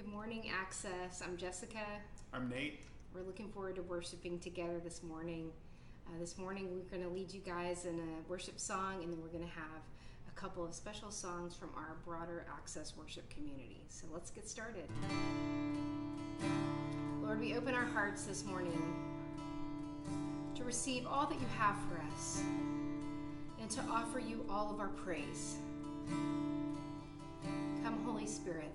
Good morning, Access. I'm Jessica. I'm Nate. We're looking forward to worshiping together this morning. Uh, this morning, we're going to lead you guys in a worship song, and then we're going to have a couple of special songs from our broader Access worship community. So let's get started. Lord, we open our hearts this morning to receive all that you have for us and to offer you all of our praise. Come, Holy Spirit.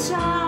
ちゃう。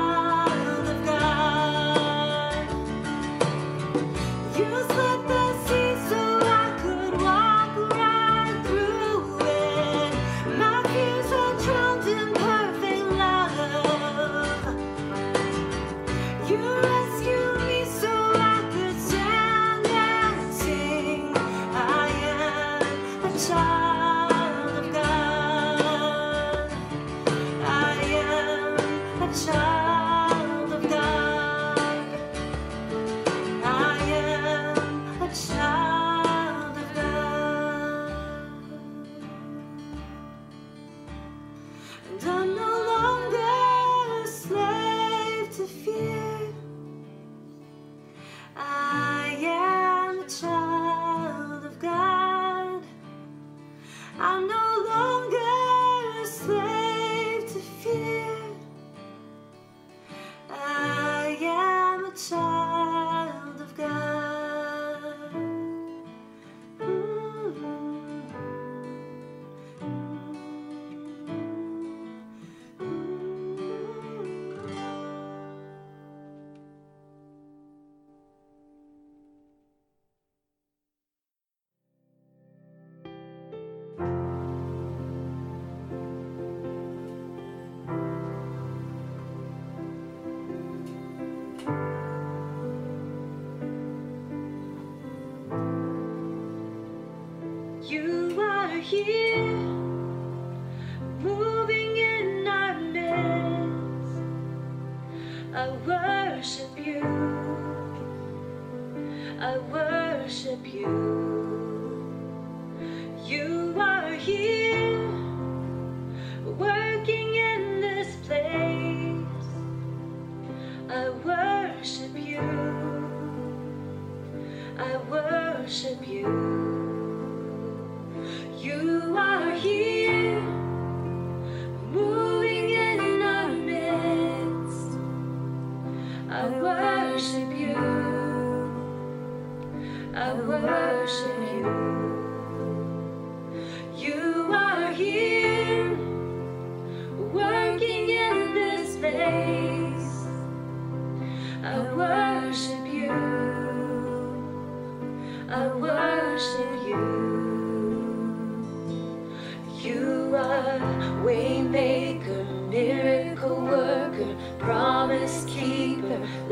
outside. I worship you.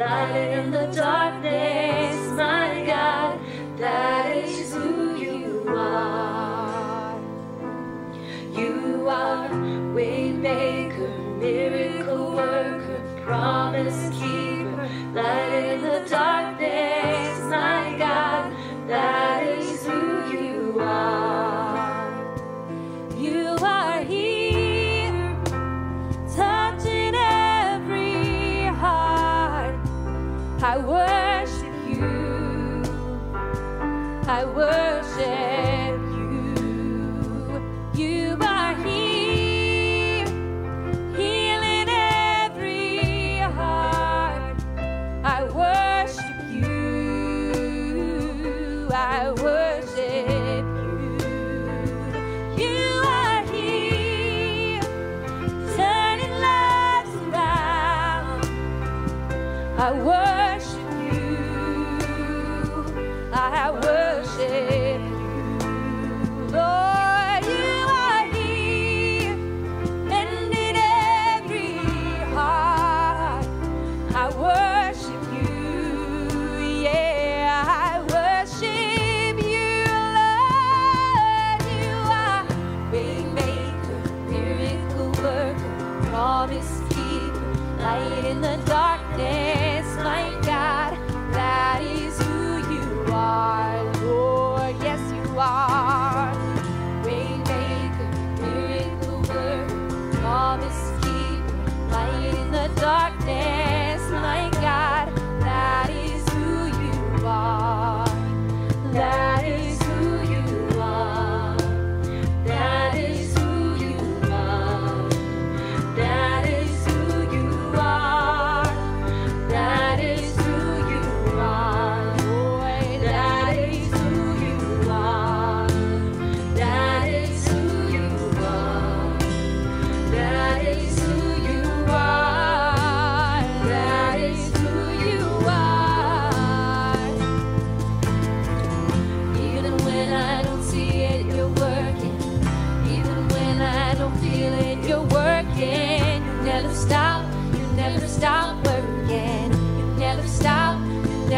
light in the dark. I worship you. I worship you, Lord. You are here and in every heart. I worship you. Yeah, I worship you, Lord. You are miracle worker, promise keeper, light in the darkness fight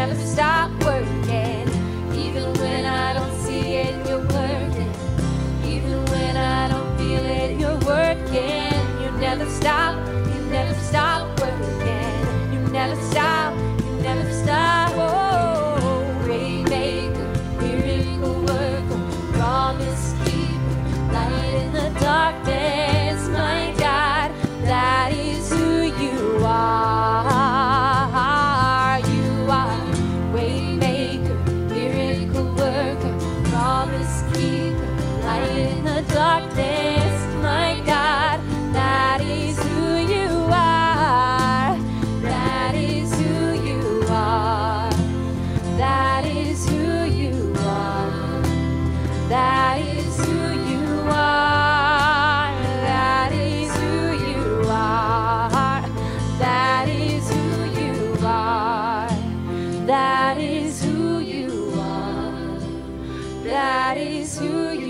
never stop. that is who you